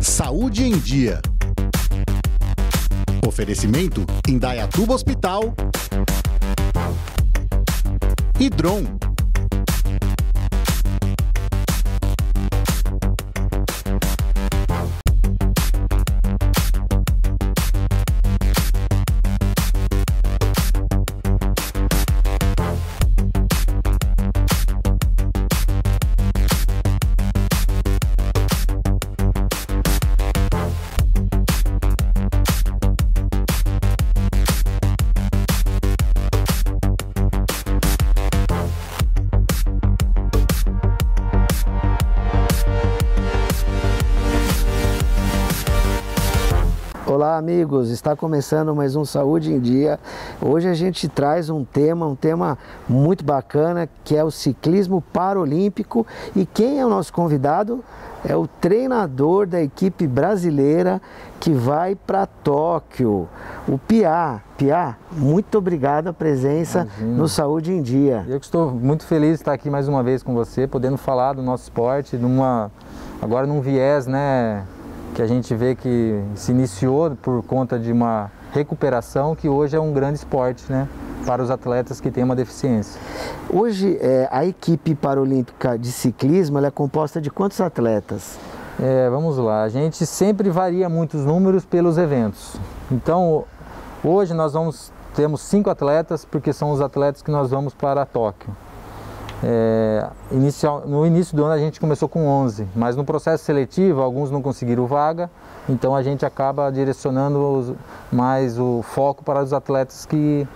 Saúde em Dia. Oferecimento Indaiatuba Hospital e Dron. Olá, amigos. Está começando mais um Saúde em Dia. Hoje a gente traz um tema, um tema muito bacana, que é o ciclismo paralímpico. E quem é o nosso convidado? É o treinador da equipe brasileira que vai para Tóquio, o Pia. Pia, muito obrigado a presença Imagina. no Saúde em Dia. Eu que estou muito feliz de estar aqui mais uma vez com você, podendo falar do nosso esporte, numa, agora num viés, né, que a gente vê que se iniciou por conta de uma recuperação que hoje é um grande esporte, né, para os atletas que têm uma deficiência. Hoje, é, a equipe paralímpica de ciclismo é composta de quantos atletas? É, vamos lá, a gente sempre varia muito os números pelos eventos. Então, hoje nós vamos temos cinco atletas porque são os atletas que nós vamos para Tóquio. É, inicial, no início do ano a gente começou com 11, mas no processo seletivo alguns não conseguiram vaga, então a gente acaba direcionando os, mais o foco para os atletas que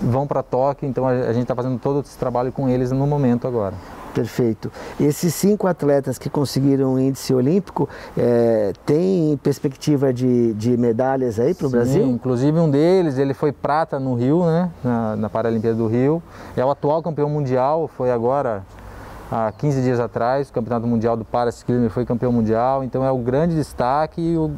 vão para Tóquio, então a, a gente está fazendo todo esse trabalho com eles no momento agora. Perfeito. Esses cinco atletas que conseguiram o índice olímpico é, tem perspectiva de, de medalhas aí para o Brasil? Inclusive um deles, ele foi prata no Rio, né, na, na Paralimpíada do Rio. É o atual campeão mundial, foi agora há 15 dias atrás, o Campeonato Mundial do Paraciclismo, ele foi campeão mundial. Então é o grande destaque e o,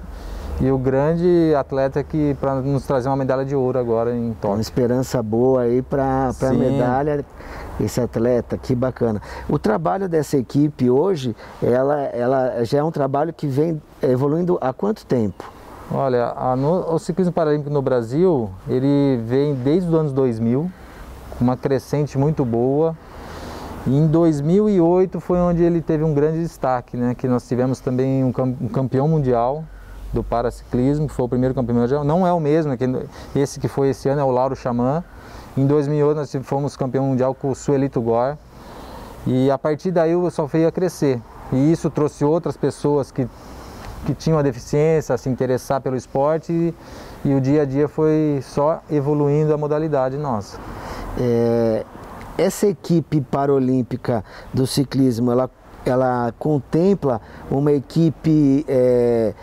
e o grande atleta que para nos trazer uma medalha de ouro agora em Tóquio. Uma esperança boa aí para a medalha esse atleta, que bacana. O trabalho dessa equipe hoje, ela, ela já é um trabalho que vem evoluindo há quanto tempo? Olha, a, no, o ciclismo paralímpico no Brasil, ele vem desde os anos 2000, com uma crescente muito boa. Em 2008 foi onde ele teve um grande destaque, né? Que nós tivemos também um, campeão mundial do paraciclismo, que foi o primeiro campeão mundial. Não é o mesmo, é esse que foi esse ano é o Lauro Xamã. Em 2008 nós fomos campeão mundial com o Suelito Gore. E a partir daí o só veio a crescer. E isso trouxe outras pessoas que, que tinham a deficiência a se interessar pelo esporte e, e o dia a dia foi só evoluindo a modalidade nossa. É, essa equipe paralímpica do ciclismo, ela, ela contempla uma equipe é,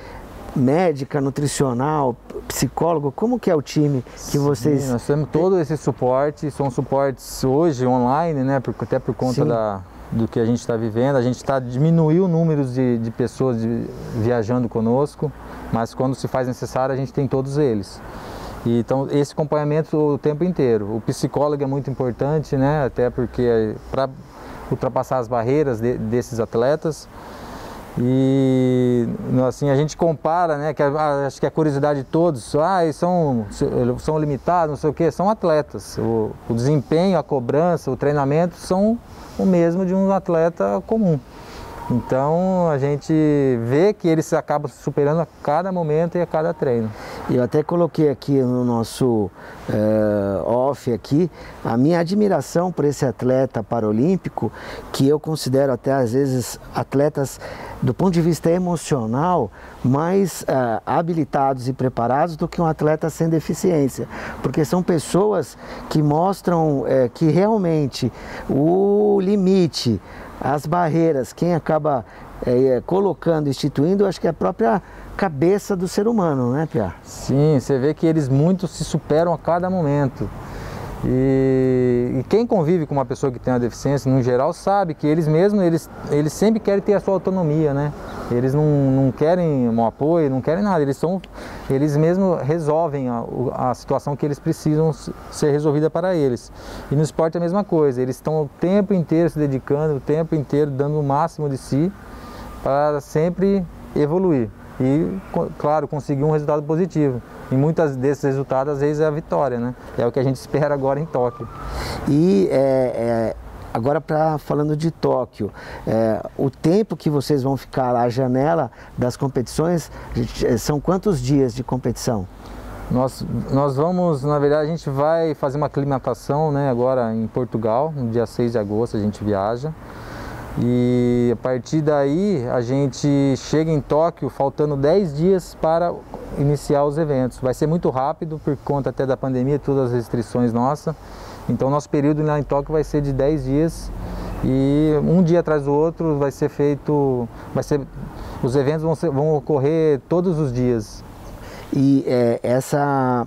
médica, nutricional, psicólogo? Como que é o time que vocês... Sim, nós temos todo esse suporte, são suportes hoje online, né, até por conta da, do que a gente está vivendo. A gente está diminuiu o número de, de pessoas de, viajando conosco, mas quando se faz necessário a gente tem todos eles. Então esse acompanhamento o tempo inteiro. O psicólogo é muito importante, né, até porque para ultrapassar as barreiras de, desses atletas, e assim a gente compara, né? Que acho que a curiosidade de todos, ah, eles são, são limitados, não sei o que, são atletas. O, o desempenho, a cobrança, o treinamento são o mesmo de um atleta comum. Então a gente vê que eles acabam superando a cada momento e a cada treino. Eu até coloquei aqui no nosso uh, off aqui a minha admiração por esse atleta paralímpico, que eu considero até às vezes atletas do ponto de vista emocional mais uh, habilitados e preparados do que um atleta sem deficiência, porque são pessoas que mostram uh, que realmente o limite as barreiras, quem acaba é, colocando, instituindo, acho que é a própria cabeça do ser humano, né, Pia? Sim, você vê que eles muito se superam a cada momento. E, e, quem convive com uma pessoa que tem uma deficiência, no geral, sabe que eles mesmos, eles, eles sempre querem ter a sua autonomia, né? Eles não, não querem um apoio, não querem nada, eles, são, eles mesmos resolvem a, a situação que eles precisam ser resolvida para eles. E no esporte é a mesma coisa, eles estão o tempo inteiro se dedicando, o tempo inteiro dando o máximo de si para sempre evoluir. e, claro, conseguir um resultado positivo. E muitos desses resultados, às vezes, é a vitória, né? É o que a gente espera agora em Tóquio. E é, é, agora, pra, falando de Tóquio, é, o tempo que vocês vão ficar lá, a janela das competições, são quantos dias de competição? Nós, nós vamos, na verdade, a gente vai fazer uma aclimatação né, agora em Portugal, no dia 6 de agosto a gente viaja. E a partir daí a gente chega em Tóquio faltando 10 dias para iniciar os eventos. Vai ser muito rápido por conta até da pandemia, todas as restrições nossas. Então nosso período lá em Tóquio vai ser de 10 dias e um dia atrás do outro vai ser feito, vai ser, os eventos vão, ser, vão ocorrer todos os dias. E é, essa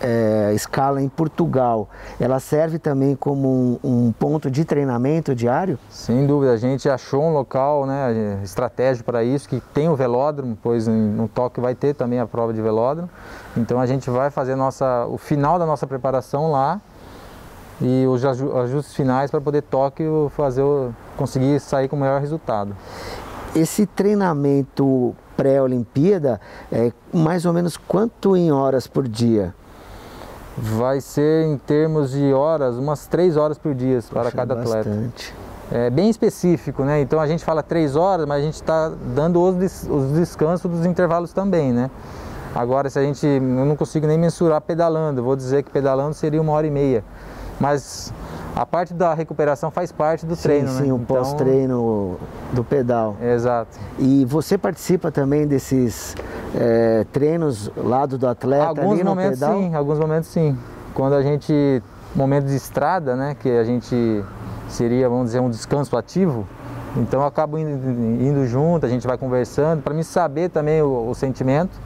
é, escala em Portugal, ela serve também como um, um, ponto de treinamento diário? Sem dúvida, a gente achou um local né, estratégico para isso, que tem o velódromo, pois no Tóquio vai ter também a prova de velódromo. Então a gente vai fazer nossa, o final da nossa preparação lá e os ajustes finais para poder Tóquio fazer, conseguir sair com o melhor resultado. Esse treinamento pré-Olimpíada, é mais ou menos quanto em horas por dia? Vai ser em termos de horas, umas três horas por dia Poxa, para cada atleta. Bastante. É bem específico, né? Então a gente fala três horas, mas a gente está dando os, des os descansos dos intervalos também, né? Agora, se a gente, eu não consigo nem mensurar pedalando, vou dizer que pedalando seria uma hora e meia. Mas a parte da recuperação faz parte do sim, treino, sim, né? Sim, o então... pós-treino do pedal. Exato. E você participa também desses é, treinos lado do atleta alguns momentos pedal? sim, alguns momentos sim. Quando a gente momento de estrada, né, que a gente seria, vamos dizer, um descanso ativo, então eu acabo indo, indo junto, a gente vai conversando para me saber também o, o sentimento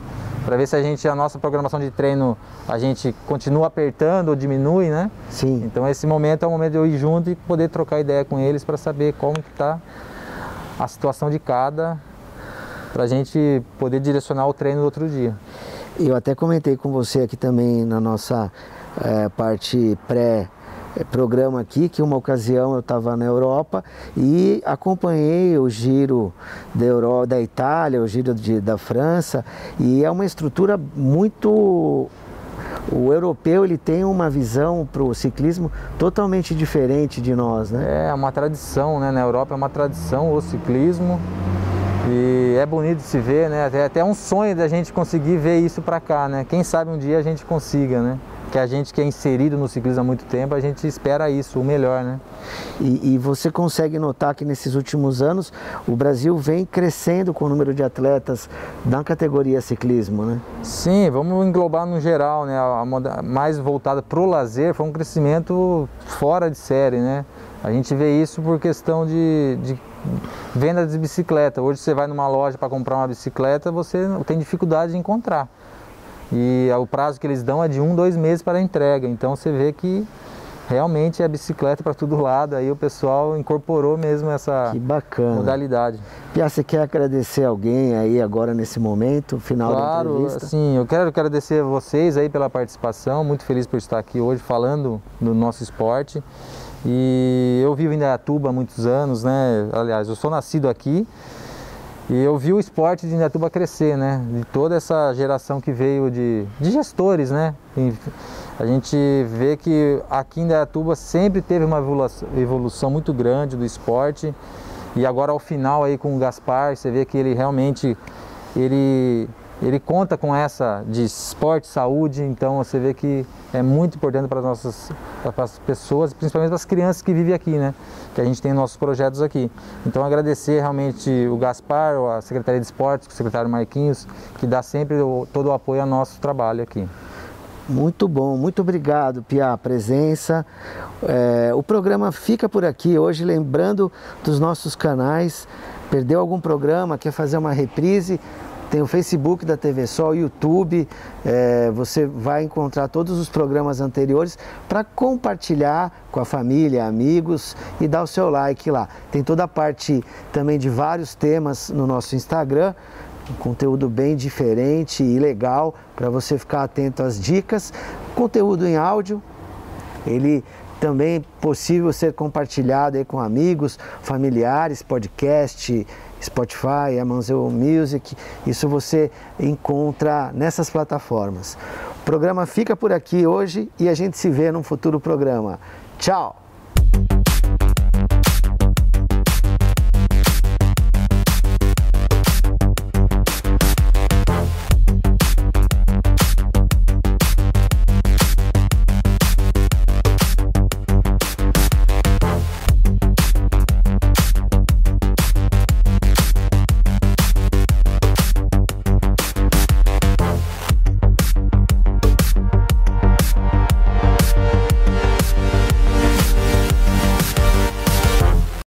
para ver se a gente a nossa programação de treino a gente continua apertando ou diminui, né? Sim. Então esse momento é o momento de eu ir junto e poder trocar ideia com eles para saber como que está a situação de cada para a gente poder direcionar o treino do outro dia. Eu até comentei com você aqui também na nossa é, parte pré é, programa aqui que uma ocasião eu estava na Europa e acompanhei o giro da, Euro, da Itália, o giro de, da França e é uma estrutura muito o europeu ele tem uma visão para o ciclismo totalmente diferente de nós, né? É uma tradição, né? Na Europa é uma tradição o ciclismo e é bonito de se ver, né? É até um sonho da gente conseguir ver isso para cá, né? Quem sabe um dia a gente consiga, né? Que a gente que é inserido no ciclismo há muito tempo, a gente espera isso, o melhor, né? E, e, você consegue notar que nesses últimos anos o Brasil vem crescendo com o número de atletas na categoria ciclismo, né? Sim, vamos englobar no geral, né? A, a mais voltada para o lazer foi um crescimento fora de série, né? A gente vê isso por questão de, de venda de bicicleta. Hoje você vai numa loja para comprar uma bicicleta, você tem dificuldade de encontrar. E o prazo que eles dão é de um, dois meses para a entrega. Então você vê que realmente é bicicleta para todo lado. Aí o pessoal incorporou mesmo essa modalidade. Pia, você quer agradecer alguém aí agora nesse momento, final claro, da entrevista? Sim, eu quero agradecer a vocês aí pela participação. Muito feliz por estar aqui hoje falando do nosso esporte. E eu vivo em Indaiatuba há muitos anos, né? Aliás, eu sou nascido aqui e eu vi o esporte de Indaiatuba crescer, né? De toda essa geração que veio de, de gestores, né? E a gente vê que aqui em Indaiatuba sempre teve uma evolução, muito grande do esporte e agora ao final aí com o Gaspar, você vê que ele realmente ele ele conta com essa de esporte, saúde, então você vê que é muito importante para as nossas para as pessoas, principalmente para as crianças que vivem aqui, né? Que a gente tem nossos projetos aqui. Então agradecer realmente o Gaspar, a Secretaria de Esportes, o secretário Marquinhos, que dá sempre o, todo o apoio ao nosso trabalho aqui. Muito bom, muito obrigado, Pia, a presença. É, o programa fica por aqui hoje, lembrando dos nossos canais. Perdeu algum programa, quer fazer uma reprise? Tem o Facebook da TV Sol, YouTube, é, você vai encontrar todos os programas anteriores para compartilhar com a família, amigos e dar o seu like lá. Tem toda a parte também de vários temas no nosso Instagram, um conteúdo bem diferente e legal para você ficar atento às dicas. Conteúdo em áudio, ele também é possível ser compartilhado aí com amigos, familiares, podcast, Spotify, Amazon Music, isso você encontra nessas plataformas. O programa fica por aqui hoje e a gente se vê num futuro programa. Tchau!